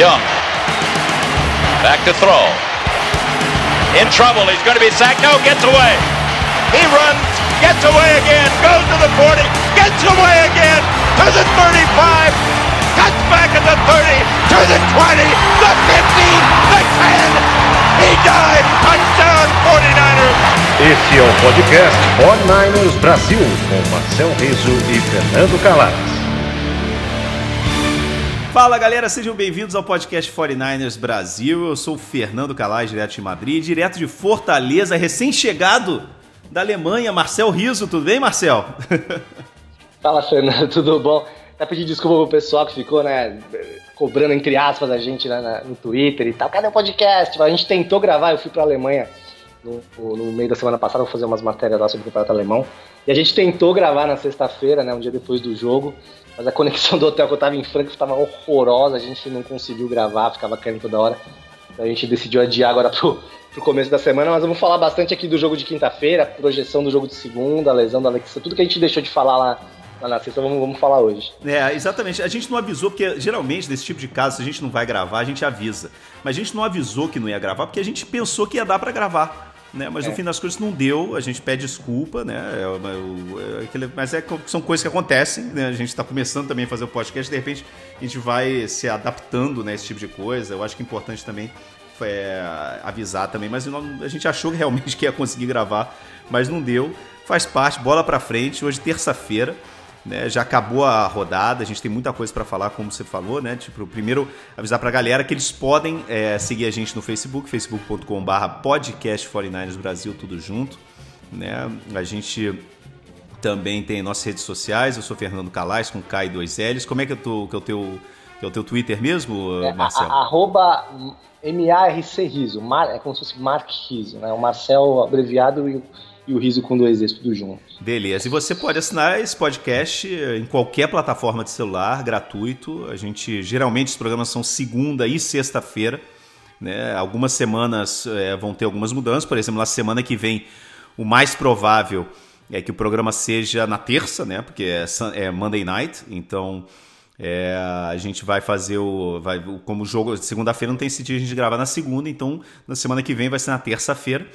Young. Back to throw. In trouble. He's going to be sacked. No, gets away. He runs, gets away again, goes to the 40, gets away again to the 35, cuts back at the 30, to the 20, the 15, the 10. He died. Touchdown 49ers. Esse é o podcast 49ers Brasil, com Marcel Riso e Fernando Calais. Fala galera, sejam bem-vindos ao podcast 49ers Brasil. Eu sou o Fernando Calais, direto de Madrid, direto de Fortaleza, recém-chegado da Alemanha, Marcel Riso. Tudo bem, Marcel? Fala, Fernando, tudo bom? Até pedir desculpa pro pessoal que ficou, né, cobrando entre aspas a gente né, no Twitter e tal. Cadê o podcast? A gente tentou gravar, eu fui pra Alemanha no, no meio da semana passada, vou fazer umas matérias lá sobre o campeonato alemão. E a gente tentou gravar na sexta-feira, né, um dia depois do jogo. Mas a conexão do hotel que eu tava em Frankfurt estava horrorosa, a gente não conseguiu gravar, ficava caindo toda hora. Então a gente decidiu adiar agora pro, pro começo da semana, mas vamos falar bastante aqui do jogo de quinta-feira, projeção do jogo de segunda, lesão da Alexa, tudo que a gente deixou de falar lá, lá na sexta, vamos, vamos falar hoje. É, exatamente. A gente não avisou, porque geralmente nesse tipo de caso, se a gente não vai gravar, a gente avisa. Mas a gente não avisou que não ia gravar, porque a gente pensou que ia dar para gravar né? Mas é. no fim das coisas não deu, a gente pede desculpa, né? É, é, é, mas é, são coisas que acontecem, né? A gente está começando também a fazer o podcast, de repente a gente vai se adaptando, né? Esse tipo de coisa. Eu acho que é importante também é, avisar também, mas a gente achou realmente que ia conseguir gravar, mas não deu. Faz parte, bola para frente. Hoje terça-feira. Né, já acabou a rodada, a gente tem muita coisa para falar, como você falou, né? Tipo, primeiro avisar para a galera que eles podem é, seguir a gente no Facebook, facebook.com/barra podcast 49ers Brasil, tudo junto, né? A gente também tem nossas redes sociais, eu sou Fernando Calais com K e dois L's. Como é que, eu tô, que é o teu que é o teu Twitter mesmo, é, Marcelo? A, arroba M-A-R-C Riso, Mar, é como se fosse Mark Riso, né? O Marcel abreviado e e o Riso com dois E's, tudo junto. Beleza. E você pode assinar esse podcast em qualquer plataforma de celular, gratuito. A gente, geralmente, os programas são segunda e sexta-feira. Né? Algumas semanas é, vão ter algumas mudanças. Por exemplo, na semana que vem, o mais provável é que o programa seja na terça, né? Porque é, é Monday Night. Então, é, a gente vai fazer o. Vai, como o jogo, segunda-feira não tem sentido a gente gravar na segunda, então na semana que vem vai ser na terça-feira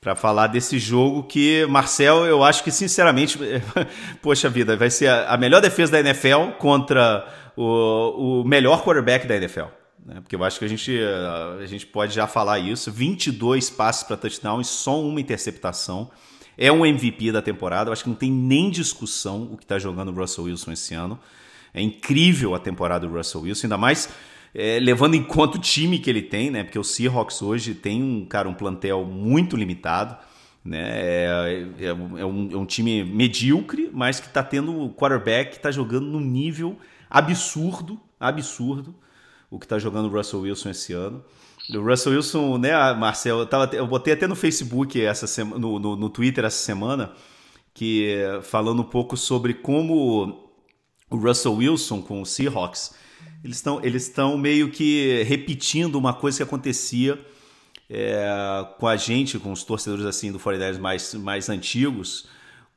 para falar desse jogo que, Marcel, eu acho que sinceramente, poxa vida, vai ser a, melhor defesa da NFL contra o, o melhor quarterback da NFL. Né? Porque eu acho que a gente, a gente pode já falar isso. 22 passes para touchdown e só uma interceptação. É um MVP da temporada. Eu acho que não tem nem discussão o que está jogando o Russell Wilson esse ano. É incrível a temporada do Russell Wilson, ainda mais é, levando em conta o time que ele tem, né? Porque o Seahawks hoje tem um cara um plantel muito limitado, né? É, é, é um, é um, time medíocre, mas que está tendo o quarterback que está jogando num nível absurdo, absurdo, o que está jogando o Russell Wilson esse ano. O Russell Wilson, né, Marcel, eu, tava, eu botei até no Facebook essa semana, no, no, no Twitter essa semana, que falando um pouco sobre como o Russell Wilson com o Seahawks eles estão eles meio que repetindo uma coisa que acontecia é, com a gente, com os torcedores assim do 49 mais, mais antigos,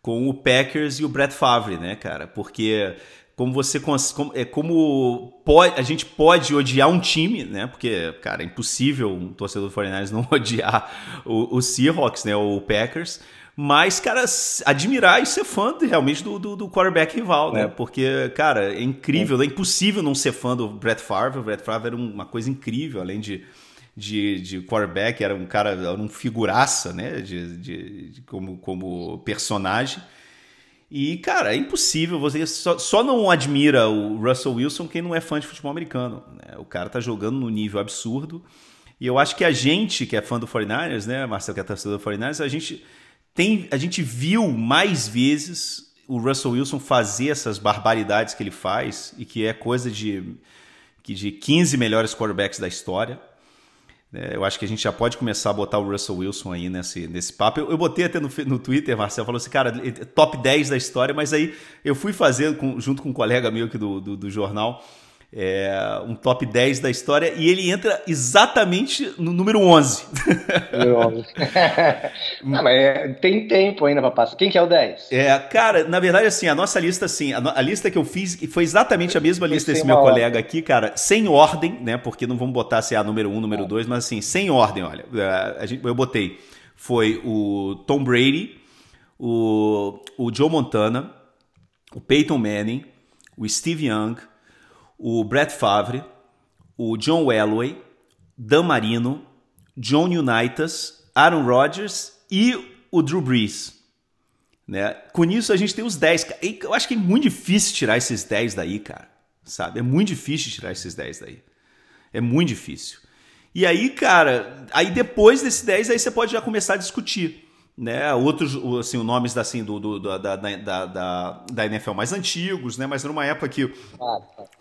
com o Packers e o Brett Favre, né, cara? Porque como você como, é como pode, a gente pode odiar um time, né? Porque, cara, é impossível um torcedor do 49 não odiar o, o Seahawks, né, ou o Packers. Mas, cara, admirar e ser fã realmente do, do, do quarterback rival, né? É. Porque, cara, é incrível, é. é. impossível não ser fã do Brett Favre. O Brett Favre era uma coisa incrível, além de, de, de quarterback, era um cara, era um figuraça, né? De, de, de, como, como personagem. E, cara, é impossível. Você só, só, não admira o Russell Wilson quem não é fã de futebol americano. Né? O cara tá jogando num nível absurdo. E eu acho que a gente, que é fã do 49ers, né, Marcelo, que é torcedor do 49ers, a gente tem, a gente viu mais vezes o Russell Wilson fazer essas barbaridades que ele faz e que é coisa de, de 15 melhores quarterbacks da história. É, eu acho que a gente já pode começar a botar o Russell Wilson aí nesse, nesse papo. Eu, eu botei até no, no Twitter, Marcelo, falou assim, cara, top 10 da história, mas aí eu fui fazer com, junto com um colega meu aqui do, do, do jornal é, um top 10 da história e ele entra exatamente no número 11. Não, mas é, tem tempo ainda para passar. Quem que é o 10? É, cara, na verdade, assim, a nossa lista, assim, a, a lista que eu fiz foi exatamente a mesma lista desse meu colega aqui, cara, sem ordem, né? Porque não vamos botar se é a número 1, número 2, mas assim, sem ordem, olha. É, a gente, eu botei. Foi o Tom Brady, o, o Joe Montana, o Peyton Manning, o Steve Young, o Brett Favre, o John Elway, Dan Marino, John Unitas, Aaron Rodgers e o Drew Brees. Né? Com isso a gente tem os 10. Eu acho que é muito difícil tirar esses 10 daí, cara. Sabe? É muito difícil tirar esses 10 daí. É muito difícil. E aí, cara, aí depois desses 10 aí você pode já começar a discutir né? Outros, assim, os nomes assim, do, do da, da, da, da, NFL mais antigos, né? Mas numa época que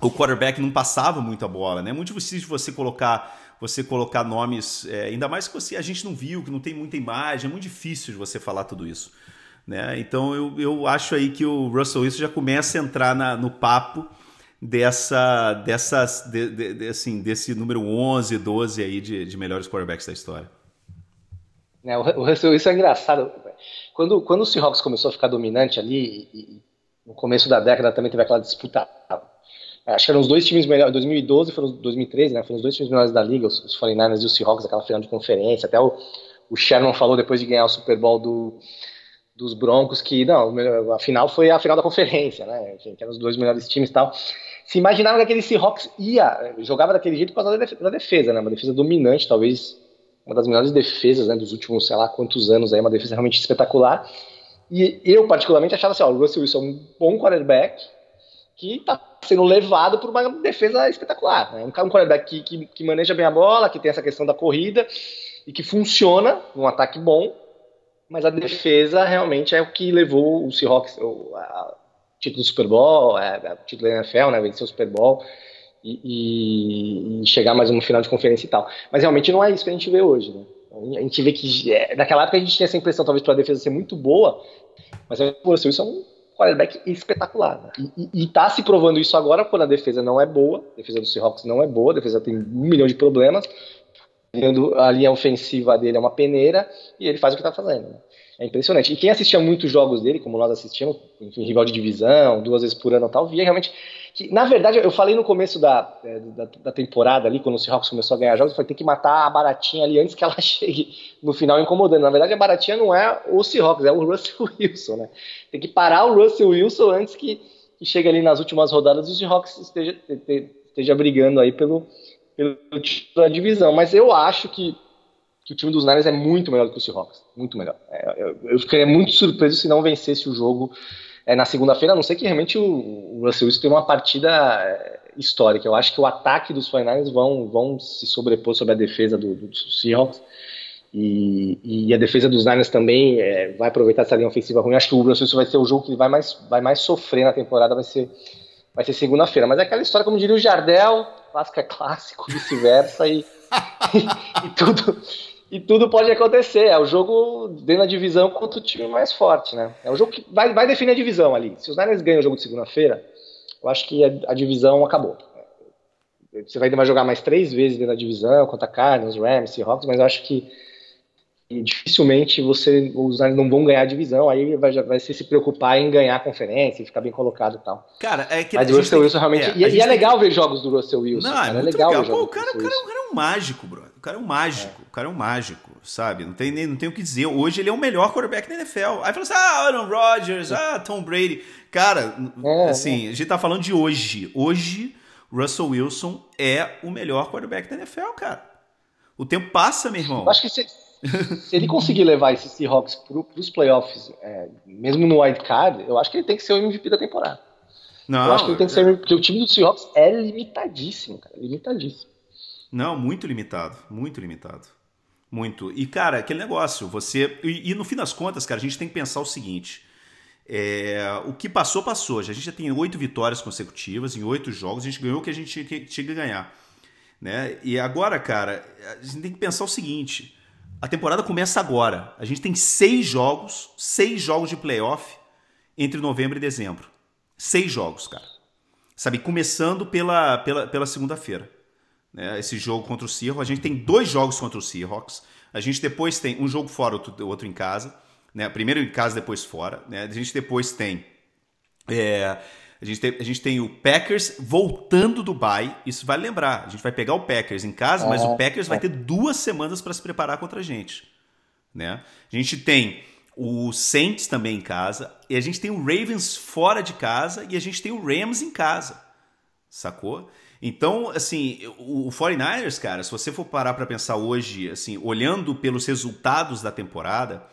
o quarterback não passava muito a bola, né? É muito difícil você colocar você colocar nomes, é, ainda mais que você, a gente não viu, que não tem muita imagem, é muito difícil de você falar tudo isso. Né? Então eu, eu acho aí que o Russell Wilson já começa a entrar na, no papo dessa, dessas, de, de, assim, desse número 11, 12 aí de, de melhores quarterbacks da história. Né? O Russell Wilson é engraçado. Quando, quando o Seahawks começou a ficar dominante ali, e, no começo da década também teve aquela disputa. Acho que eram os dois times melhores. 2012 foram 2013, né? Foram os dois times melhores da liga, os, os 49ers e os Seahawks, aquela final de conferência. Até o, o Sherman falou depois de ganhar o Super Bowl do, dos Broncos que não, a final foi a final da conferência, né? Enfim, que eram os dois melhores times e tal. Se imaginava que aquele Seahawks ia, jogava daquele jeito por causa da defesa, né? Uma defesa dominante, talvez uma das melhores defesas né, dos últimos, sei lá quantos anos, aí, uma defesa realmente espetacular. E eu, particularmente, achava assim: ó, o Russell Wilson é um bom quarterback que está sendo levado por uma defesa espetacular. Né? Um, um quarterback que, que, que, maneja bem a bola, que tem essa questão da corrida e que funciona num ataque bom, mas a defesa realmente é o que levou o Seahawks ao título do Super Bowl, é, título da NFL, né, venceu o Super Bowl e, e, chegar mais uma final de conferência e tal. Mas realmente não é isso que a gente vê hoje, né? A gente vê que é, naquela época a gente tinha essa impressão, talvez, para a defesa ser muito boa, mas o Russell Wilson é um quarterback espetacular. Né? E, está se provando isso agora quando a defesa não é boa, a defesa do Seahawks não é boa, a defesa tem um milhão de problemas, a linha ofensiva dele é uma peneira e ele faz o que está fazendo. Né? É impressionante. E quem assistia muitos jogos dele, como nós assistimos, enfim, rival de divisão, duas vezes por ano e tal, via realmente que, na verdade, eu falei no começo da, é, da, da, temporada ali, quando o Seahawks começou a ganhar jogos, foi ter que matar a baratinha ali antes que ela chegue no final incomodando. Na verdade, a baratinha não é o Seahawks, é o Russell Wilson, né? Tem que parar o Russell Wilson antes que, que chegue ali nas últimas rodadas e o Seahawks esteja, esteja brigando aí pelo, pelo título da divisão. Mas eu acho que, que o time dos Niners é muito melhor do que o Seahawks. Muito melhor. É, eu, eu ficaria muito surpreso se não vencesse o jogo é, na segunda-feira, a não ser que realmente o, o Russell Wilson tenha uma partida é, histórica. Eu acho que o ataque dos 49ers vão, vão se sobrepor sobre a defesa do, do Seahawks. E, e, a defesa dos Niners também é, vai aproveitar essa linha ofensiva ruim. Acho que o Russell Wilson vai ser o jogo que vai mais, vai mais sofrer na temporada, vai ser, vai ser segunda-feira. Mas é aquela história, como diria o Jardel, clássico é clássico, vice-versa, e, e, e, tudo, e tudo pode acontecer. É o jogo dentro da divisão contra o time mais forte, né? É o jogo que vai, vai definir a divisão ali. Se os Niners ganham o jogo de segunda-feira, eu acho que a, a, divisão acabou. Você vai, vai jogar mais três vezes dentro da divisão contra Cardinals, Rams, Seahawks, mas eu acho que e dificilmente você, os Niners não vão ganhar a divisão, aí vai, vai se preocupar em ganhar a conferência e ficar bem colocado e tal. Cara, é que Mas o Russell Wilson realmente. É, e, e é legal ver jogos do Russell Wilson. Não, cara, é, é legal, legal. Pô, o, cara, o, cara, o cara é um mágico, bro. O cara é um mágico. É. O cara é um mágico, sabe? Não tem, não tem o que dizer. Hoje ele é o melhor quarterback da NFL. Aí fala assim: ah, Aaron Rodgers, ah, Tom Brady. Cara, é, assim, a gente tá falando de hoje. Hoje, Russell Wilson é o melhor quarterback da NFL, cara. O tempo passa, meu irmão. Eu acho que você se ele conseguir levar esses Seahawks para os playoffs, é, mesmo no wild card, eu acho que ele tem que ser o MVP da temporada. Não, eu acho que ele tem que ser porque o time do Seahawks é limitadíssimo, cara, limitadíssimo. Não, muito limitado, muito limitado. Muito. E, cara, aquele negócio, você. E, e, no fim das contas, cara, a gente tem que pensar o seguinte. É, o que passou, passou. A gente já tem oito vitórias consecutivas em oito jogos, a gente ganhou o que a gente tinha que ganhar. Né? E agora, cara, a gente tem que pensar o seguinte: a temporada começa agora. A gente tem seis jogos, seis jogos de playoff entre novembro e dezembro. Seis jogos, cara. sabe, começando pela, pela, pela segunda-feira. Né? Esse jogo contra o Seahawks, a gente tem dois jogos contra o Seahawks, a gente depois tem um jogo fora, outro, outro em casa, né? primeiro em casa, depois fora, né? a gente depois tem... É, a gente, tem, a gente tem o Packers voltando do bye. Isso vai lembrar. A gente vai pegar o Packers em casa, mas o Packers vai ter duas semanas para se preparar contra a gente. Né? A gente tem o Saints também em casa, e a gente tem o Ravens fora de casa, e a gente tem o Rams em casa. Sacou? Então, assim, o 49ers, cara, se você for parar para pensar hoje, assim, olhando pelos resultados da temporada,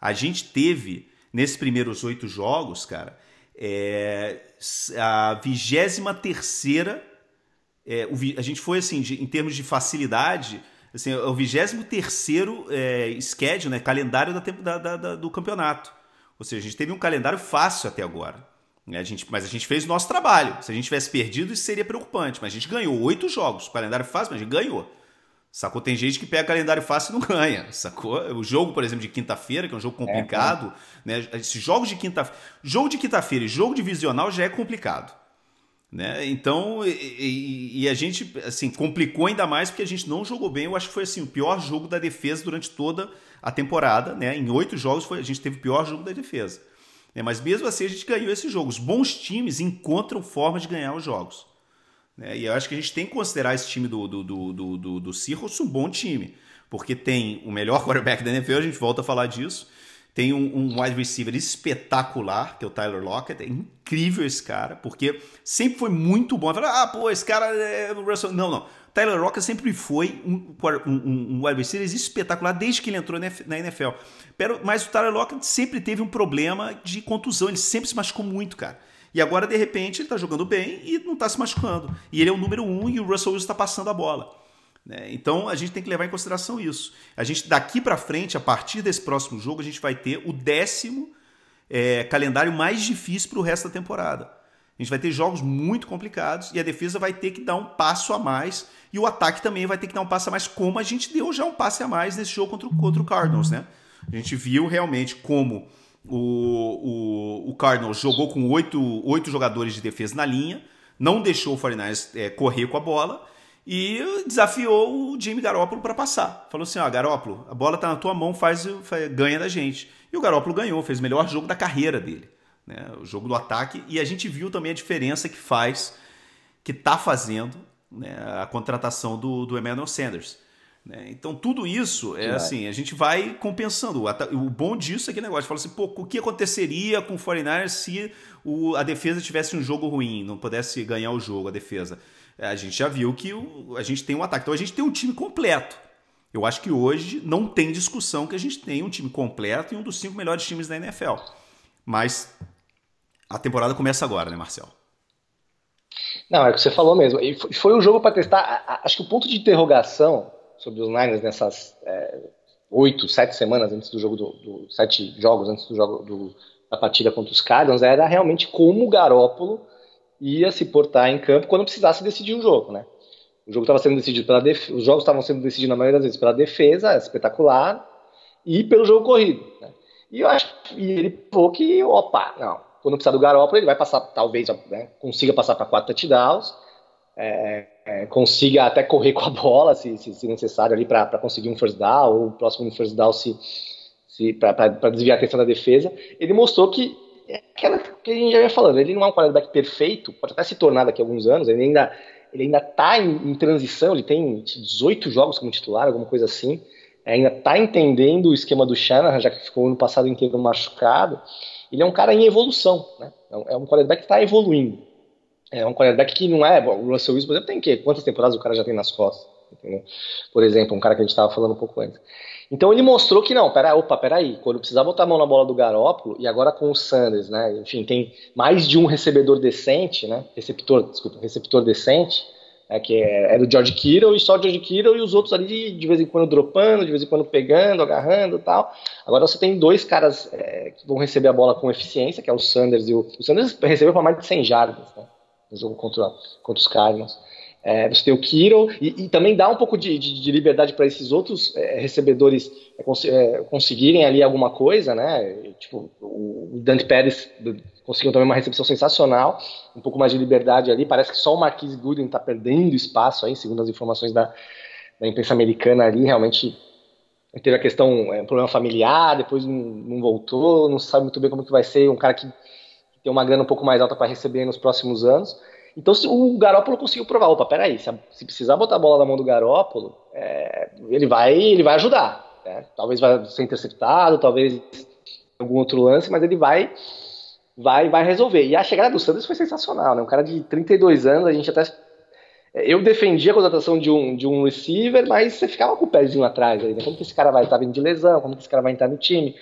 a gente teve, nesses primeiros oito jogos, cara, é, a vigésima terceira, é, a gente foi, assim, de, em termos de facilidade, assim, o 23 terceiro é, schedule, né, calendário da, da, da, do campeonato. Ou seja, a gente teve um calendário fácil até agora. Né? A gente, mas a gente fez o nosso trabalho. Se a gente tivesse perdido, isso seria preocupante. Mas a gente ganhou oito jogos. Calendário fácil, mas a gente ganhou. Sacou? Tem gente que pega calendário fácil e não ganha. Sacou? O jogo, por exemplo, de quinta-feira, que é um jogo complicado, é, né? Esses jogos de quinta-feira. Jogo de quinta-feira e jogo divisional já é complicado. Né? Então, e, e, e, a gente assim complicou ainda mais porque a gente não jogou bem. Eu acho que foi assim o pior jogo da defesa durante toda a temporada. Né? Em oito jogos foi, a gente teve o pior jogo da defesa. Né? Mas mesmo assim a gente ganhou esse jogo. Os bons times encontram formas de ganhar os jogos. Né? E eu acho que a gente tem que considerar esse time do, do, do, do, do, do Seahawks um bom time. Porque tem o melhor quarterback da NFL, a gente volta a falar disso. Tem um, um, wide receiver espetacular, que é o Tyler Lockett. É incrível esse cara, porque sempre foi muito bom. Fala, ah, pô, esse cara é o Russell. Não, não. Tyler Lockett sempre foi um, um, um wide receiver espetacular desde que ele entrou na NFL. Mas o Tyler Lockett sempre teve um problema de contusão. Ele sempre se machucou muito, cara. E agora, de repente, ele tá jogando bem e não tá se machucando. E ele é o número um e o Russell Wilson está passando a bola. Né? Então a gente tem que levar em consideração isso. A gente daqui para frente, a partir desse próximo jogo, a gente vai ter o décimo é, calendário mais difícil para o resto da temporada. A gente vai ter jogos muito complicados e a defesa vai ter que dar um passo a mais e o ataque também vai ter que dar um passo a mais, como a gente deu já um passo a mais nesse jogo contra, contra o Cardinals, né? A gente viu realmente como o, o, o Cardinals jogou com oito, oito jogadores de defesa na linha, não deixou o 49ers é, correr com a bola e desafiou o Jimmy Garoppolo para passar. Falou assim: ó, Garoppolo, a bola tá na tua mão, faz, faz, ganha da gente. E o Garoppolo ganhou, fez o melhor jogo da carreira dele, né? O jogo do ataque. E a gente viu também a diferença que faz, que tá fazendo, né? a contratação do, do Emmanuel Sanders. Né? Então, tudo isso é assim, a gente vai compensando. O bom disso é que negócio. Fala assim, pô, o que aconteceria com o 49ers se o, a defesa tivesse um jogo ruim, não pudesse ganhar o jogo, a defesa? a gente já viu que o, a gente tem um ataque. Então a gente tem um time completo. Eu acho que hoje não tem discussão que a gente tem um time completo e um dos cinco melhores times da NFL. Mas a temporada começa agora, né, Marcel? Não, é o que você falou mesmo. E foi um jogo para testar. Acho que o ponto de interrogação sobre os Niners nessas é, oito, sete semanas antes do jogo do, do, sete jogos antes do jogo do, da partida contra os Cardinals era realmente como o Garópolo ia se portar em campo quando precisasse decidir um jogo, né? O jogo estava sendo decidido pela def... os jogos estavam sendo decididos na maioria das vezes pela defesa, espetacular, e pelo jogo corrido. Né? E eu acho e ele provou que, opa, não, quando precisar do Garoppolo, ele vai passar, talvez, né, consiga passar para quatro touchdowns, é, é, consiga até correr com a bola, se, se, se necessário, ali para conseguir um first down, ou próximo first down se, se para desviar a atenção da defesa. Ele mostrou que é aquela que a gente já ia falando, ele não é um quarterback perfeito, pode até se tornar daqui a alguns anos, ele ainda ele ainda está em, em, transição, ele tem 18 jogos como titular, alguma coisa assim, ainda está entendendo o esquema do Shanahan, já que ficou ano passado inteiro machucado. Ele é um cara em evolução, né? É um é quarterback que está evoluindo. É um quarterback que não é. O Russell Wilson, por exemplo, tem que quantas temporadas o cara já tem nas costas? Entendeu? Por exemplo, um cara que a gente estava falando um pouco antes. Então ele mostrou que não, pera, opa, peraí, quando precisar botar a mão na bola do Garópolo, e agora com o Sanders, né? Enfim, tem mais de um recebedor decente, né? Receptor, desculpa, receptor decente, né, que é, é, do George Kittle, e só o George Kittle e os outros ali de, de vez em quando dropando, de vez em quando pegando, agarrando tal. Agora você tem dois caras é, que vão receber a bola com eficiência, que é o Sanders e o. O Sanders recebeu para mais de 100 jardas, né? No jogo contra, contra os Cardinals. É, você tem o Kiro, e, e, também dá um pouco de, de, de liberdade para esses outros é, recebedores é, cons é, conseguirem ali alguma coisa, né? Tipo, o Dante Pérez conseguiu também uma recepção sensacional, um pouco mais de liberdade ali. Parece que só o Marquise Goodwin está perdendo espaço aí, segundo as informações da, da imprensa americana ali. Realmente teve a questão, é, um problema familiar, depois não, não, voltou, não sabe muito bem como que vai ser. Um cara que, tem uma grana um pouco mais alta para receber nos próximos anos. Então o Garópolo conseguiu provar, opa, peraí, se, se precisar botar a bola na mão do Garópolo, é, ele, vai, ele vai ajudar. Né? Talvez vai ser interceptado, talvez algum outro lance, mas ele vai vai vai resolver. E a chegada do Sanders foi sensacional, né? Um cara de 32 anos, a gente até eu defendia a contratação de um, de um receiver, mas você ficava com o pezinho atrás aí, né? Como que esse cara vai estar vindo de lesão? Como que esse cara vai entrar no time?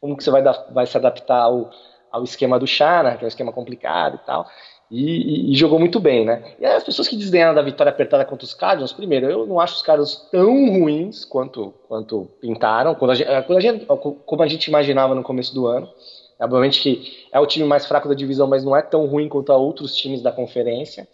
Como que você vai, dar, vai se adaptar ao, ao esquema do Shana, que é um esquema complicado e tal. E, e, e, jogou muito bem, né? E as pessoas que desdenharam da vitória apertada contra os Cardinals, primeiro, eu não acho os Cardinals tão ruins quanto, quanto pintaram, quando a gente, quando a gente, como a gente imaginava no começo do ano. Obviamente que é o time mais fraco da divisão, mas não é tão ruim quanto a outros times da conferência.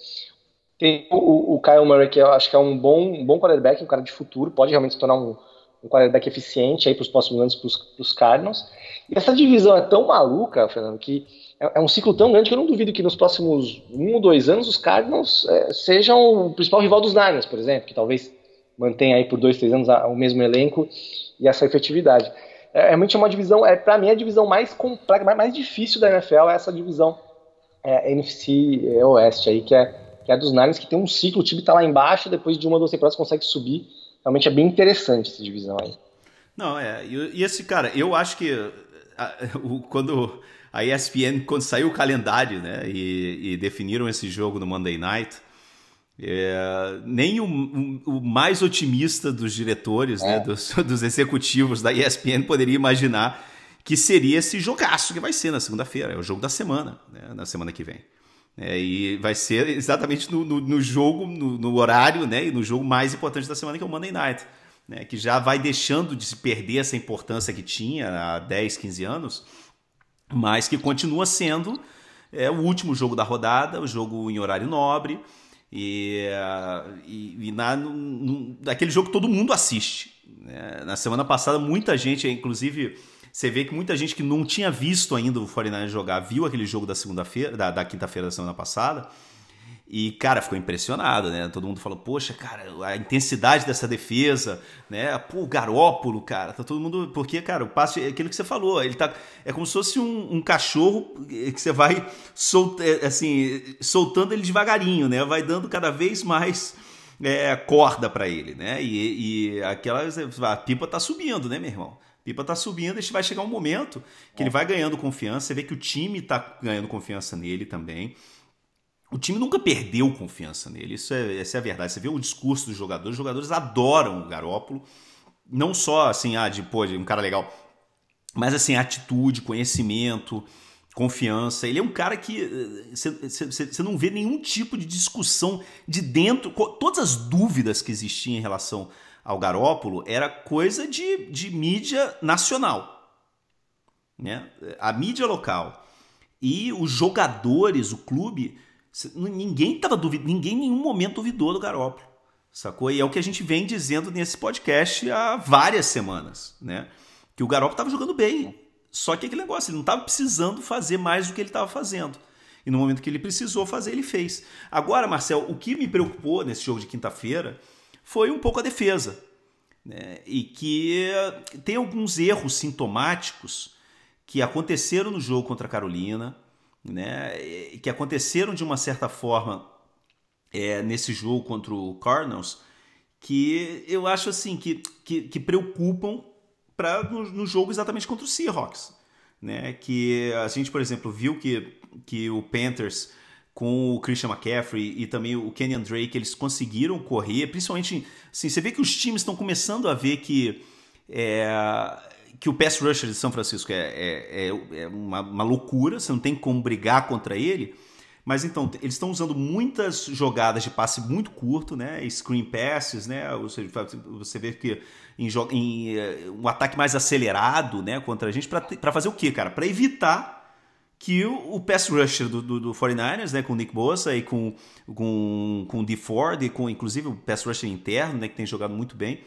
Tem o, o Kyle Murray, que eu acho que é um bom, um bom quarterback, um cara de futuro, pode realmente se tornar um, um quarterback eficiente aí para os próximos anos para os Cardinals. E essa divisão é tão maluca, Fernando, que é, é, um ciclo tão grande que eu não duvido que nos próximos um ou dois anos os Cardinals é, sejam o principal rival dos Niners, por exemplo, que talvez mantenha aí por dois, três anos o mesmo elenco e essa efetividade. É, realmente é uma divisão, é para mim a divisão mais complexa, mais, mais difícil da NFL é essa divisão é, NFC é, Oeste aí, que é, que é a dos Niners, que tem um ciclo, o time tá lá embaixo, depois de uma ou duas temporadas consegue subir. Realmente é bem interessante essa divisão aí. Não, é, e, esse cara, eu acho que a, o, quando a ESPN, quando saiu o calendário, né, e, e definiram esse jogo no Monday Night, é, nem o, o, mais otimista dos diretores, né, é. né, dos, dos, executivos da ESPN poderia imaginar que seria esse jogaço que vai ser na segunda-feira, é o jogo da semana, né, na semana que vem. É, e vai ser exatamente no, no, no jogo, no, no, horário, né, e no jogo mais importante da semana, que é o Monday Night, né, que já vai deixando de se perder essa importância que tinha há 10, 15 anos, mas que continua sendo é, o último jogo da rodada, o jogo em horário nobre, e, e, e na, no, naquele jogo todo mundo assiste. Né? Na semana passada, muita gente, inclusive, você vê que muita gente que não tinha visto ainda o 49 jogar, viu aquele jogo da segunda-feira, da, da quinta-feira da semana passada, e, cara, ficou impressionado, né? Todo mundo falou, poxa, cara, a intensidade dessa defesa, né? Pô, o Garópolo, cara, tá todo mundo. Porque, cara, o passe é aquilo que você falou, ele tá. É como se fosse um, um cachorro que você vai solt, é, assim, soltando ele devagarinho, né? Vai dando cada vez mais é, corda para ele, né? E, e aquela. A pipa tá subindo, né, meu irmão? Pipa tá subindo, e vai chegar um momento que ele vai ganhando confiança. Você vê que o time tá ganhando confiança nele também. O time nunca perdeu confiança nele, isso é, essa é a verdade. Você vê o discurso dos jogadores, os jogadores adoram o Garópolo, não só assim, ah, de, pô, de um cara legal, mas assim, atitude, conhecimento, confiança. Ele é um cara que você eh, não vê nenhum tipo de discussão de dentro. Todas as dúvidas que existiam em relação ao Garópolo era coisa de, de mídia nacional. Né? A mídia local. E os jogadores, o clube Ninguém tava duvidando, ninguém em nenhum momento duvidou do Garópolo. Sacou? E é o que a gente vem dizendo nesse podcast há várias semanas, né? Que o Garópolo estava jogando bem. Só que aquele negócio, ele não estava precisando fazer mais do que ele estava fazendo. E no momento que ele precisou fazer, ele fez. Agora, Marcel, o que me preocupou nesse jogo de quinta-feira foi um pouco a defesa. Né? E que tem alguns erros sintomáticos que aconteceram no jogo contra a Carolina, né, que aconteceram de uma certa forma é, nesse jogo contra o Cardinals, que eu acho assim que, que, que preocupam para no, no, jogo exatamente contra o Seahawks, né? Que a gente, por exemplo, viu que, que o Panthers com o Christian McCaffrey e também o Kenyan Drake, eles conseguiram correr, principalmente, assim, você vê que os times estão começando a ver que é, que o pass rusher de São Francisco é, é, é, é uma, uma, loucura, você não tem como brigar contra ele. Mas então, eles estão usando muitas jogadas de passe muito curto, né? Screen passes, né? Você, você vê que em, em eh, um ataque mais acelerado né, contra a gente, para fazer o quê, cara? Para evitar que o, o pass rusher do, do, do, 49ers, né, com o Nick Bosa e com, com, com o D Ford, e com inclusive o pass rusher interno, né, que tem jogado muito bem,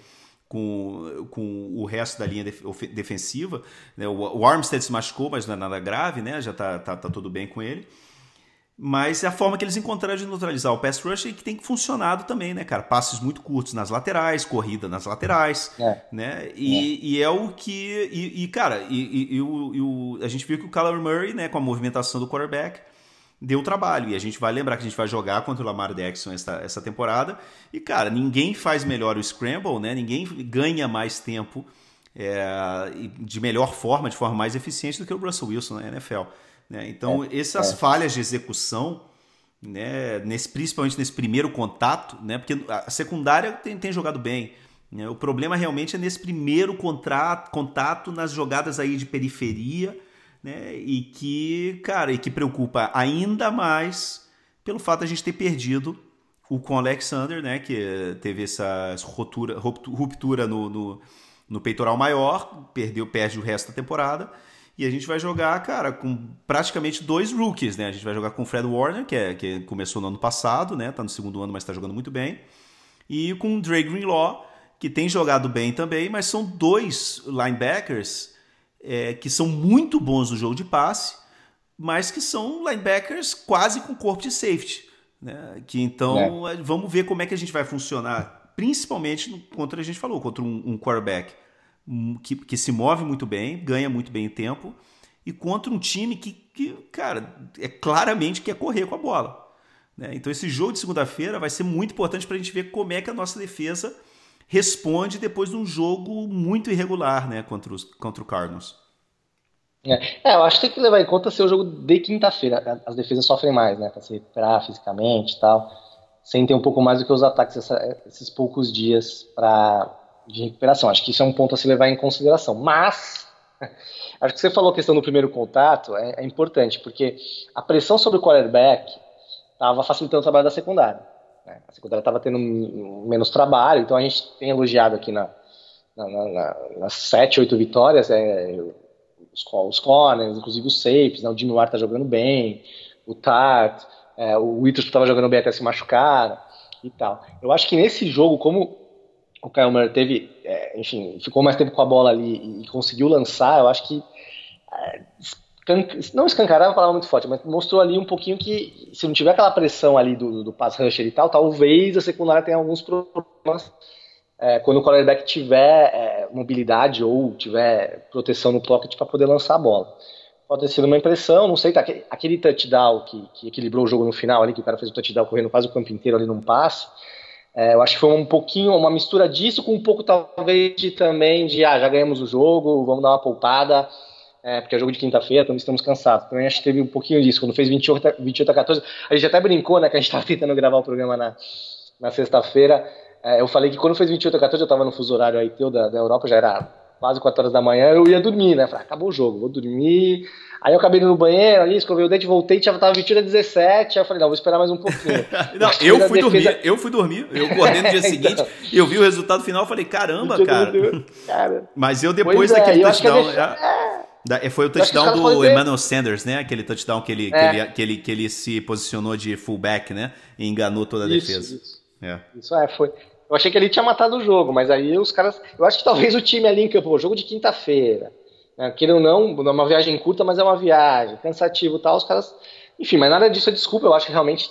com, com o resto da linha defensiva. Né? O Armstead se machucou, mas não é nada grave, né? já está tá, tá tudo bem com ele. Mas é a forma que eles encontraram de neutralizar o pass rush e que tem funcionado também, né, cara? Passes muito curtos nas laterais, corrida nas laterais, é. né? E é. e é. o que... E, e cara, e, e, o, o, a gente viu que o Kyler Murray, né, com a movimentação do quarterback, deu trabalho. E a gente vai lembrar que a gente vai jogar contra o Lamar Jackson essa, essa temporada. E, cara, ninguém faz melhor o scramble, né? Ninguém ganha mais tempo é, de melhor forma, de forma mais eficiente do que o Russell Wilson na NFL. Né? Então, é, essas é. falhas de execução, né, nesse, principalmente nesse primeiro contato, né, porque a secundária tem, tem jogado bem. Né? O problema realmente é nesse primeiro contrato, contato nas jogadas aí de periferia, né, e que, cara, e que preocupa ainda mais pelo fato de a gente ter perdido o com Alexander, né, que teve essa ruptura, ruptura no, no, no peitoral maior, perdeu, perde o resto da temporada e a gente vai jogar, cara, com praticamente dois rookies, né? A gente vai jogar com o Fred Warner, que, é, que começou no ano passado, né? Tá no segundo ano, mas tá jogando muito bem. E com o Dre Greenlaw, que tem jogado bem também, mas são dois linebackers é, que são muito bons no jogo de passe, mas que são linebackers quase com corpo de safety. Né? Que então é. vamos ver como é que a gente vai funcionar, principalmente contra a gente falou, contra um, um quarterback que, que se move muito bem, ganha muito bem o tempo, e contra um time que, que cara, é claramente quer correr com a bola. Né? Então esse jogo de segunda-feira vai ser muito importante para a gente ver como é que a nossa defesa responde depois de um jogo muito irregular né, contra, os, contra o Cardinals. É, é, eu acho que tem que levar em conta ser o jogo de quinta-feira. As defesas sofrem mais, né? Para se recuperar fisicamente e tal. Sentem um pouco mais do que os ataques essa, esses poucos dias para de recuperação. Acho que isso é um ponto a se levar em consideração. Mas, acho que você falou a questão do primeiro contato, é, é importante, porque a pressão sobre o quarterback estava facilitando o trabalho da secundária. Né? A secundária estava tendo menos trabalho, então a gente tem elogiado aqui na, na, na, nas sete, oito vitórias, é, os, os corners, inclusive os safes, né? o Jimmy Ward está jogando bem, o Tart, é, o Witherspoon estava jogando bem até se machucar e tal. Eu acho que nesse jogo, como o Kyle Murray teve, é, enfim, ficou mais tempo com a bola ali e conseguiu lançar, eu acho que é, não escancarar é uma palavra muito forte, mas mostrou ali um pouquinho que se não tiver aquela pressão ali do, do pass rusher e tal, talvez a secundária tenha alguns problemas é, quando o quarterback tiver é, mobilidade ou tiver proteção no pocket para poder lançar a bola. Pode ter sido uma impressão, não sei, tá, aquele touchdown que, que equilibrou o jogo no final ali, que o cara fez o touchdown correndo quase o campo inteiro ali num passe, é, eu acho que foi um pouquinho, uma mistura disso com um pouco talvez de também de, ah, já ganhamos o jogo, vamos dar uma poupada, é, porque é jogo de quinta-feira, então estamos cansados. Também acho que teve um pouquinho disso. Quando fez 28, 28 a 14, a gente até brincou, né, que a gente estava tentando gravar o programa na, na sexta-feira. É, eu falei que quando fez 28 a 14, eu estava no fuso horário aí teu da, da Europa, já era quase 4 horas da manhã, eu ia dormir, né? Falei, ah, acabou o jogo, vou dormir, Aí eu acabei no banheiro ali, escovei o dente, voltei, já tava 21 a 17. Aí eu falei, não, vou esperar mais um pouquinho. não, eu fui defesa... dormir, eu fui dormir, eu acordei no dia então, seguinte, eu vi o resultado final falei, caramba, cara. cara. Mas eu depois é, daquele touchdown. É, foi o touchdown do Emmanuel Sanders, né? Aquele touchdown que ele, é. que, ele, que, ele, que ele se posicionou de fullback, né? E enganou toda a isso, defesa. Isso. É. isso é, foi. Eu achei que ele tinha matado o jogo, mas aí os caras. Eu acho que talvez o time ali em campo, jogo de quinta-feira né? Ou não, é uma viagem curta, mas é uma viagem, cansativo e tal, os caras. Enfim, mas nada disso é desculpa, eu acho que realmente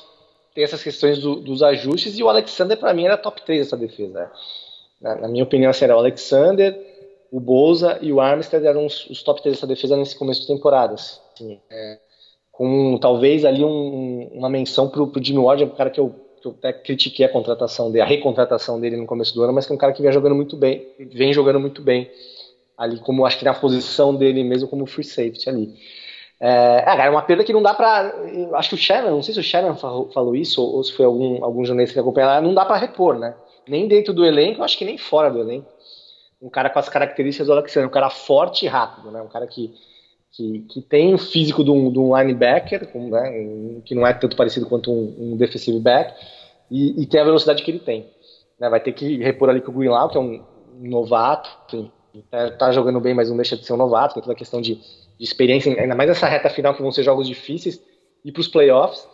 tem essas questões do, dos ajustes, e o Alexander, para mim, era top 3 dessa defesa. Né? Na, minha opinião, assim, era o Alexander, o Bolsa e o Armstead eram os, os top 3 dessa defesa nesse começo de temporada. Assim, é, com talvez ali um, uma menção pro, pro Jimmy Ward, é um cara que eu, que eu até critiquei a contratação dele, a recontratação dele no começo do ano, mas que é um cara que vem jogando muito bem, vem jogando muito bem ali como acho que na posição dele mesmo como free safety ali. É, é, é uma perda que não dá pra. Acho que o Shannon, não sei se o Shannon falou, isso ou, ou, se foi algum, algum jornalista que acompanha lá, não dá para repor, né? Nem dentro do elenco, acho que nem fora do elenco. Um cara com as características do Alexander, um cara forte e rápido, né? Um cara que, que, que tem o físico de um, de um linebacker, né? que não é tanto parecido quanto um, um defensive back, e, e, tem a velocidade que ele tem. Né? Vai ter que repor ali com o Greenlaw, que é um novato, enfim, tá, tá, jogando bem, mas não deixa de ser um novato, tem toda a questão de, de experiência, ainda mais essa reta final que vão ser jogos difíceis, e para os playoffs.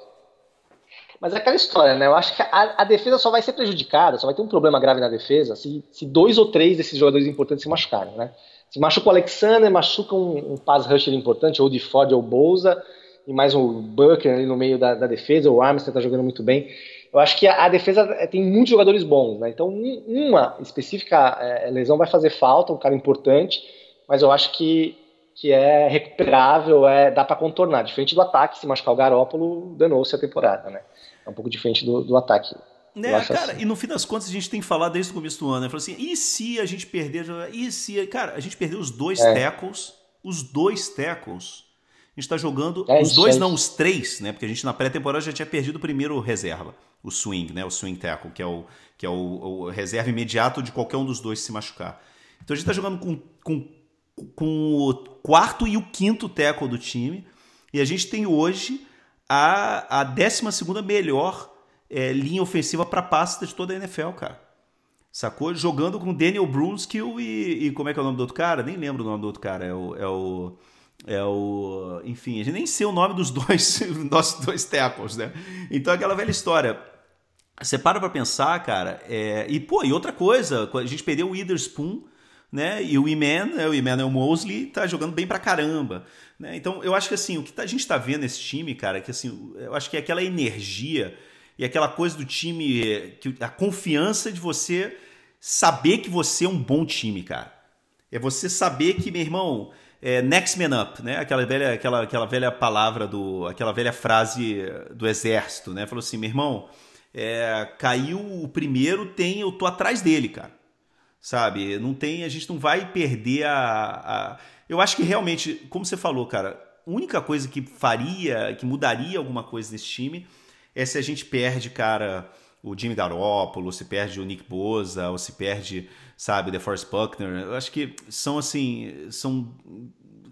Mas é aquela história, né? Eu acho que a, a, defesa só vai ser prejudicada, só vai ter um problema grave na defesa se, se dois ou três desses jogadores importantes se machucarem, né? Se machuca o Alexander, machuca um, um pass rusher importante, ou de Ford ou Bolsa, e mais um Bucker ali no meio da, da defesa, o Armstead tá jogando muito bem. Eu acho que a, a defesa é, tem muitos jogadores bons, né? Então, um, uma específica é, lesão vai fazer falta, um cara importante, mas eu acho que, que é recuperável, é, dá para contornar. Diferente do ataque, se machucar o Garópolo, danou-se a temporada, né? É um pouco diferente do, do ataque. Né, cara, assim. e no fim das contas a gente tem falar desde o começo do ano, né? Falou assim, e se a gente perder, e se, cara, a gente perdeu os dois é. tackles, os dois tackles. A gente tá jogando é, os dois, é não, os três, né? Porque a gente na pré-temporada já tinha perdido o primeiro reserva, o swing, né? O swing tackle, que é o que é o, o reserva imediato de qualquer um dos dois se machucar. Então a gente tá jogando com, com, com o quarto e o quinto tackle do time, e a gente tem hoje a, a 12 melhor é, linha ofensiva para passes de toda a NFL, cara. Sacou? Jogando com Daniel Brunskill e, e, como é que é o nome do outro cara? Nem lembro o nome do outro cara. É o. É o, é o enfim, a gente nem sei o nome dos dois, nossos dois tackles, né? Então aquela velha história. Você para pra pensar, cara, é, e pô, e outra coisa, a gente perdeu o Witherspoon, né? E o Iman, né, o Emmanuel Mosley, tá jogando bem pra caramba. Né? Então, eu acho que assim, o que a gente está vendo nesse time, cara, é que assim, eu acho que é aquela energia e aquela coisa do time, a confiança de você saber que você é um bom time, cara. É você saber que, meu irmão, é next man up, né? Aquela velha, aquela, aquela velha palavra do, aquela velha frase do exército, né? Falou assim, meu irmão, é, caiu o primeiro, tem, eu tô atrás dele, cara. Sabe? Não tem, a gente não vai perder a, a eu acho que realmente, como você falou, cara, a única coisa que faria, que mudaria alguma coisa nesse time é se a gente perde, cara, o Jimmy Garoppolo, se perde o Nick Boza, ou se perde, sabe, o DeForest Buckner. Eu acho que são assim, são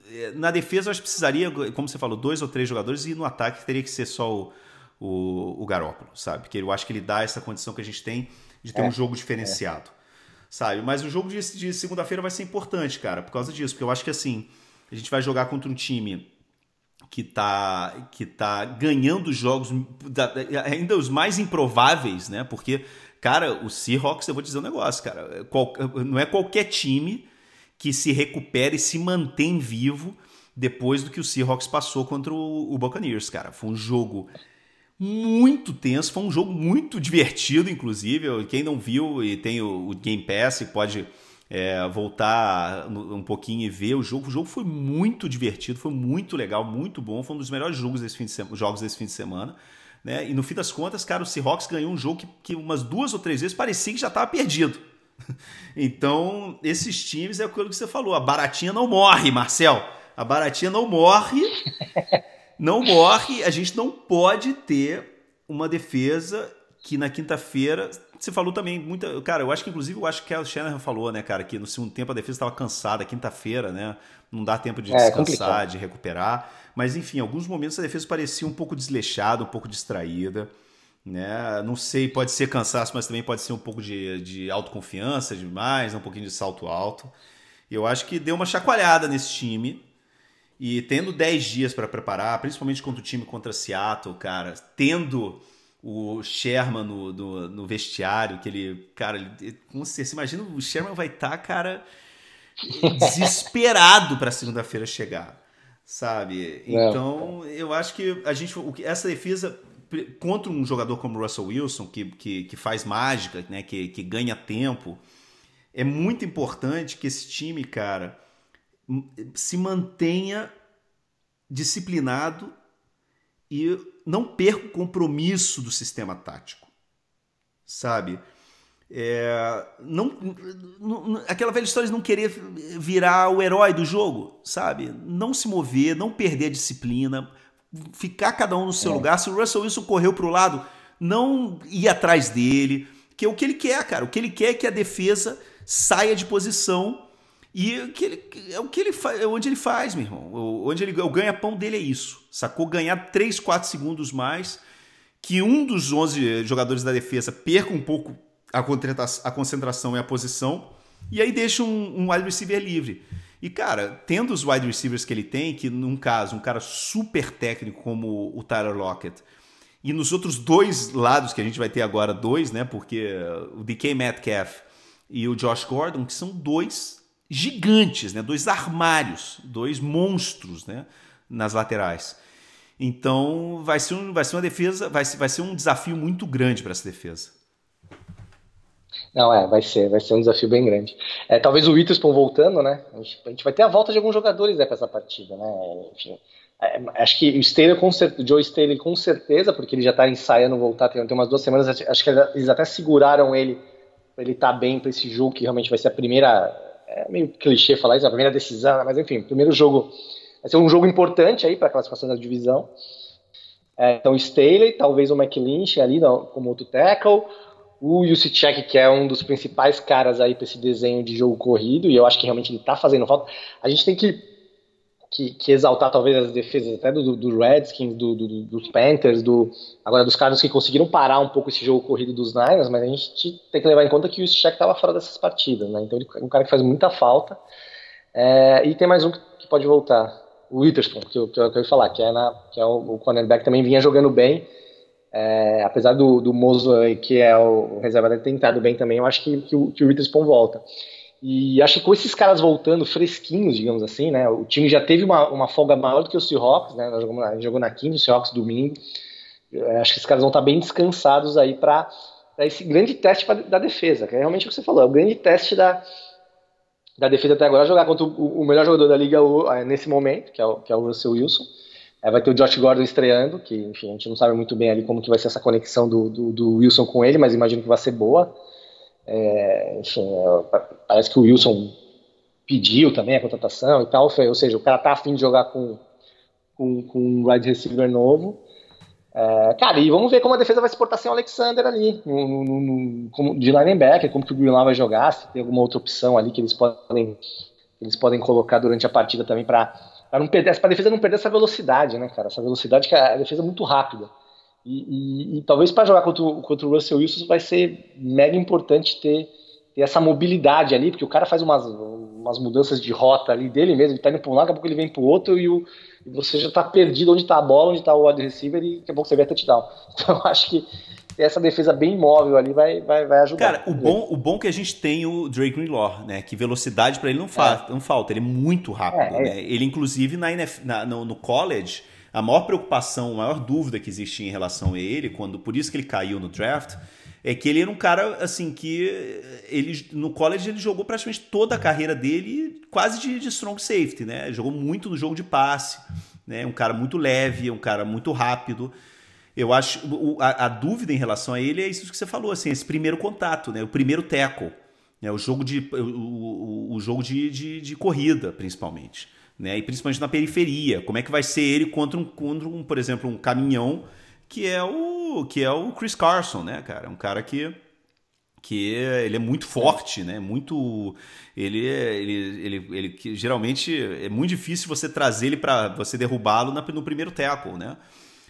é, na defesa eu acho que precisaria, como você falou, dois ou três jogadores e no ataque teria que ser só o, o, o Garópolo, sabe? Porque eu acho que ele dá essa condição que a gente tem de ter é, um jogo diferenciado. É sabe? Mas o jogo de, de segunda-feira vai ser importante, cara, por causa disso, porque eu acho que assim, a gente vai jogar contra um time que tá, que tá ganhando jogos ainda os mais improváveis, né? Porque, cara, o Seahawks, eu vou te dizer um negócio, cara, qual, não é qualquer time que se recupere e se mantém vivo depois do que o Seahawks passou contra o, o Buccaneers, cara. Foi um jogo muito tenso, foi um jogo muito divertido, inclusive. Quem não viu e tem o, Game Pass e pode é, voltar um pouquinho e ver o jogo. O jogo foi muito divertido, foi muito legal, muito bom. Foi um dos melhores jogos desse fim de, semana, jogos desse fim de semana. Né? E no fim das contas, cara, o Seahawks ganhou um jogo que, que umas duas ou três vezes parecia que já estava perdido. Então, esses times é aquilo que você falou: a baratinha não morre, Marcel. A baratinha não morre. não morre, a gente não pode ter uma defesa que na quinta-feira. Você falou também muita. Cara, eu acho que inclusive eu acho que a Shanahan falou, né, cara, que no segundo tempo a defesa estava cansada, quinta-feira, né? Não dá tempo de é, descansar, é de recuperar. Mas enfim, em alguns momentos a defesa parecia um pouco desleixada, um pouco distraída. Né? Não sei, pode ser cansaço, mas também pode ser um pouco de, de autoconfiança demais, um pouquinho de salto alto. Eu acho que deu uma chacoalhada nesse time. E tendo 10 dias para preparar, principalmente contra o time contra Seattle, cara, tendo o Sherman no, no, no vestiário, que ele, cara, ele, como você, você imagina, o Sherman vai estar, tá, cara, desesperado para segunda-feira chegar, sabe? Então, eu acho que a gente, essa defesa contra um jogador como o Russell Wilson, que, que, que faz mágica, né, que, que ganha tempo, é muito importante que esse time, cara se mantenha disciplinado e não perca o compromisso do sistema tático, sabe? É, não, não, aquela velha história de não querer virar o herói do jogo, sabe? Não se mover, não perder a disciplina, ficar cada um no seu é. lugar. Se o Russell Wilson correu para o lado, não ir atrás dele, que é o que ele quer, cara. O que ele quer é que a defesa saia de posição e que ele, é o que ele faz, é onde ele faz, meu irmão. Onde ele, o ganha-pão dele é isso. Sacou? Ganhar 3, 4 segundos mais. Que um dos 11 jogadores da defesa perca um pouco a, a concentração e a posição. E aí deixa um, um wide receiver livre. E, cara, tendo os wide receivers que ele tem, que num caso, um cara super técnico como o Tyler Lockett, E nos outros dois lados que a gente vai ter agora, dois, né? Porque o DK Metcalf e o Josh Gordon, que são dois gigantes, né? Dois armários, dois monstros, né? Nas laterais. Então vai ser, um, vai ser uma defesa, vai, vai ser um desafio muito grande para essa defesa. Não, é, vai ser, vai ser um desafio bem grande. É, talvez o Witherspoon voltando, né? A gente, a gente, vai ter a volta de alguns jogadores né, para essa partida, né? Enfim, é, acho que o Staley, com o Joe Staley com certeza, porque ele já está ensaiando voltar, tem, tem umas duas semanas, acho que eles até seguraram ele ele tá bem para esse jogo que realmente vai ser a primeira, é meio clichê falar isso, a primeira decisão, né? mas enfim, primeiro jogo vai ser um jogo importante aí para a classificação da divisão. É, então, Staley, talvez o McLinch ali não, como outro tackle, o Jusichek, que é um dos principais caras aí para esse desenho de jogo corrido, e eu acho que realmente ele está fazendo falta. A gente tem que, que, que, exaltar talvez as defesas até do, do Redskins, do, do, dos Panthers, do agora dos caras que conseguiram parar um pouco esse jogo corrido dos Niners, mas a gente tem que levar em conta que o Jusichek estava fora dessas partidas, né? Então ele é um cara que faz muita falta. É, e tem mais um que pode voltar, o Witherspoon, que eu, que que eu ia falar, que é, na, que é o, o cornerback também vinha jogando bem. É, apesar do, do Mosley, que é o reserva, ter tentado bem também, eu acho que, que, o, que o Witherspoon volta. E acho que com esses caras voltando fresquinhos, digamos assim, né? O time já teve uma, uma folga maior do que o Seahawks, né? Nós jogamos, a gente jogou na quinta, o Seahawks domingo. Eu acho que esses caras vão estar bem descansados aí para esse grande teste pra, da defesa, que é realmente o que você falou, é o grande teste da, da defesa até agora, jogar contra o, o melhor jogador da liga é, nesse momento, que é o, que é o Russell Wilson. É, vai ter o Josh Gordon estreando, que enfim, a gente não sabe muito bem ali como que vai ser essa conexão do, do, do Wilson com ele, mas imagino que vai ser boa. É, enfim, parece que o Wilson pediu também a contratação e tal, ou seja, o cara tá afim de jogar com, com, com um wide receiver novo. É, cara, e vamos ver como a defesa vai se portar sem o Alexander ali, no, no, no, de linebacker, como que o Greenlaw vai jogar, se tem alguma outra opção ali que eles podem, eles podem colocar durante a partida também para a defesa não perder essa velocidade, né, cara? Essa velocidade que a defesa é muito rápida. E, e, e talvez para jogar contra, o, contra o Russell Wilson vai ser mega importante ter, ter, essa mobilidade ali, porque o cara faz umas, umas mudanças de rota ali dele mesmo, ele tá indo para um lado, daqui a pouco ele vem para o outro e, o, e você já está perdido onde está a bola, onde está o wide receiver e daqui a pouco você vê a touchdown. Então eu acho que essa defesa bem imóvel ali vai, vai, vai ajudar. Cara, o bom, o bom é que a gente tem o Drake Greenlaw, né? Que velocidade para ele não, fa é. não falta, ele é muito rápido. É, é. Né? Ele, inclusive, na, NF, na no, no, college, a maior preocupação, a maior dúvida que existia em relação a ele, quando por isso que ele caiu no draft, é que ele era um cara assim que ele no college ele jogou praticamente toda a carreira dele quase de, de strong safety, né? Jogou muito no jogo de passe, né? Um cara muito leve, um cara muito rápido. Eu acho a, a, dúvida em relação a ele é isso que você falou, assim, esse primeiro contato, né? O primeiro tackle, né? O jogo de o, o, o jogo de, de, de, corrida, principalmente, né? E principalmente na periferia. Como é que vai ser ele contra um, contra um, por exemplo, um caminhão que é o que é o Chris Carson, né, cara? Um cara que que ele é muito forte, né? Muito ele ele ele, ele que geralmente é muito difícil você trazer ele para você derrubá-lo no primeiro tackle, né?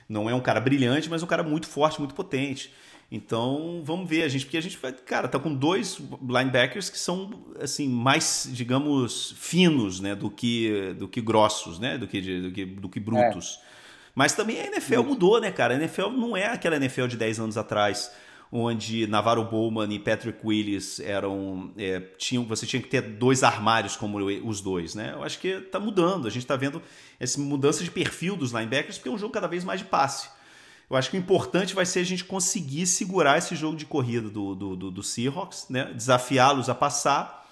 Não é um cara brilhante, mas um cara muito forte, muito potente. Então, vamos ver a gente, porque a gente vai, cara, tá com dois linebackers que são assim mais, digamos, finos, né, do que do que grossos, né, do que do que, do que brutos. É. Mas também a NFL mudou, né, cara? A NFL não é aquela NFL de 10 anos atrás onde Navarro Bowman e Patrick Willis eram é, tinham você tinha que ter dois armários como os dois né eu acho que está mudando a gente está vendo essa mudança de perfil dos linebackers porque é um jogo cada vez mais de passe eu acho que o importante vai ser a gente conseguir segurar esse jogo de corrida do, do, do, do Seahawks né desafiá-los a passar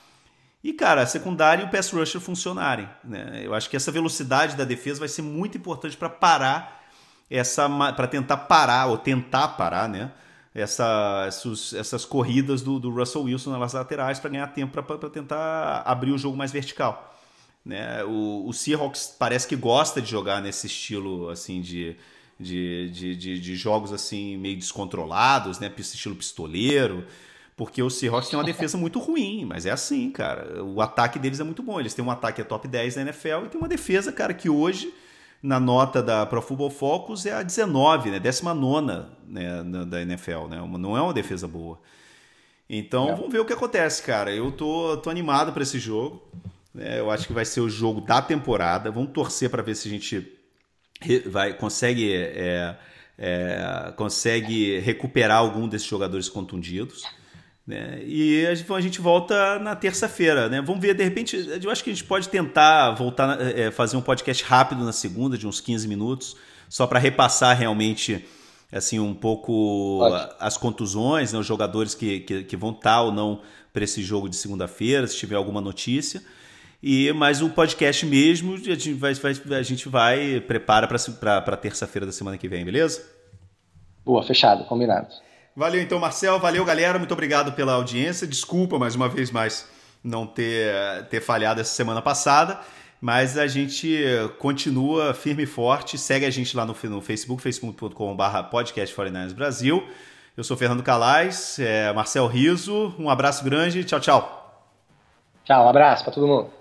e cara a secundária e o pass rusher funcionarem né eu acho que essa velocidade da defesa vai ser muito importante para parar essa para tentar parar ou tentar parar né essa, essas, essas corridas do, do, Russell Wilson nas laterais para ganhar tempo para tentar abrir o jogo mais vertical. Né? O, o, Seahawks parece que gosta de jogar nesse estilo assim de, de, de, de, de jogos assim meio descontrolados, né? estilo pistoleiro, porque o Seahawks tem uma defesa muito ruim, mas é assim, cara. O ataque deles é muito bom. Eles têm um ataque é top 10 na NFL e tem uma defesa, cara, que hoje na nota da Pro Football Focus é a 19, né? 19 né, da NFL, né? Não é uma defesa boa. Então vamos ver o que acontece, cara. Eu tô, tô animado para esse jogo. Né? Eu acho que vai ser o jogo da temporada. Vamos torcer para ver se a gente vai consegue é, é, consegue recuperar algum desses jogadores contundidos. Né? E a gente volta na terça-feira, né? Vamos ver, de repente, eu acho que a gente pode tentar voltar, é, fazer um podcast rápido na segunda, de uns 15 minutos, só para repassar realmente assim um pouco as contusões, né? os jogadores que, que, que vão estar ou não para esse jogo de segunda-feira, se tiver alguma notícia. E mas o podcast mesmo a gente vai, vai a gente vai prepara para terça-feira da semana que vem, beleza? Boa, fechado, combinado. Valeu então, Marcel. Valeu, galera. Muito obrigado pela audiência. Desculpa mais uma vez mais não ter, ter falhado essa semana passada. Mas a gente continua firme e forte. Segue a gente lá no, no Facebook, facebook.com.br podcast 49 Brasil. Eu sou Fernando Calais, é Marcel Riso. Um abraço grande. Tchau, tchau. Tchau, um abraço para todo mundo.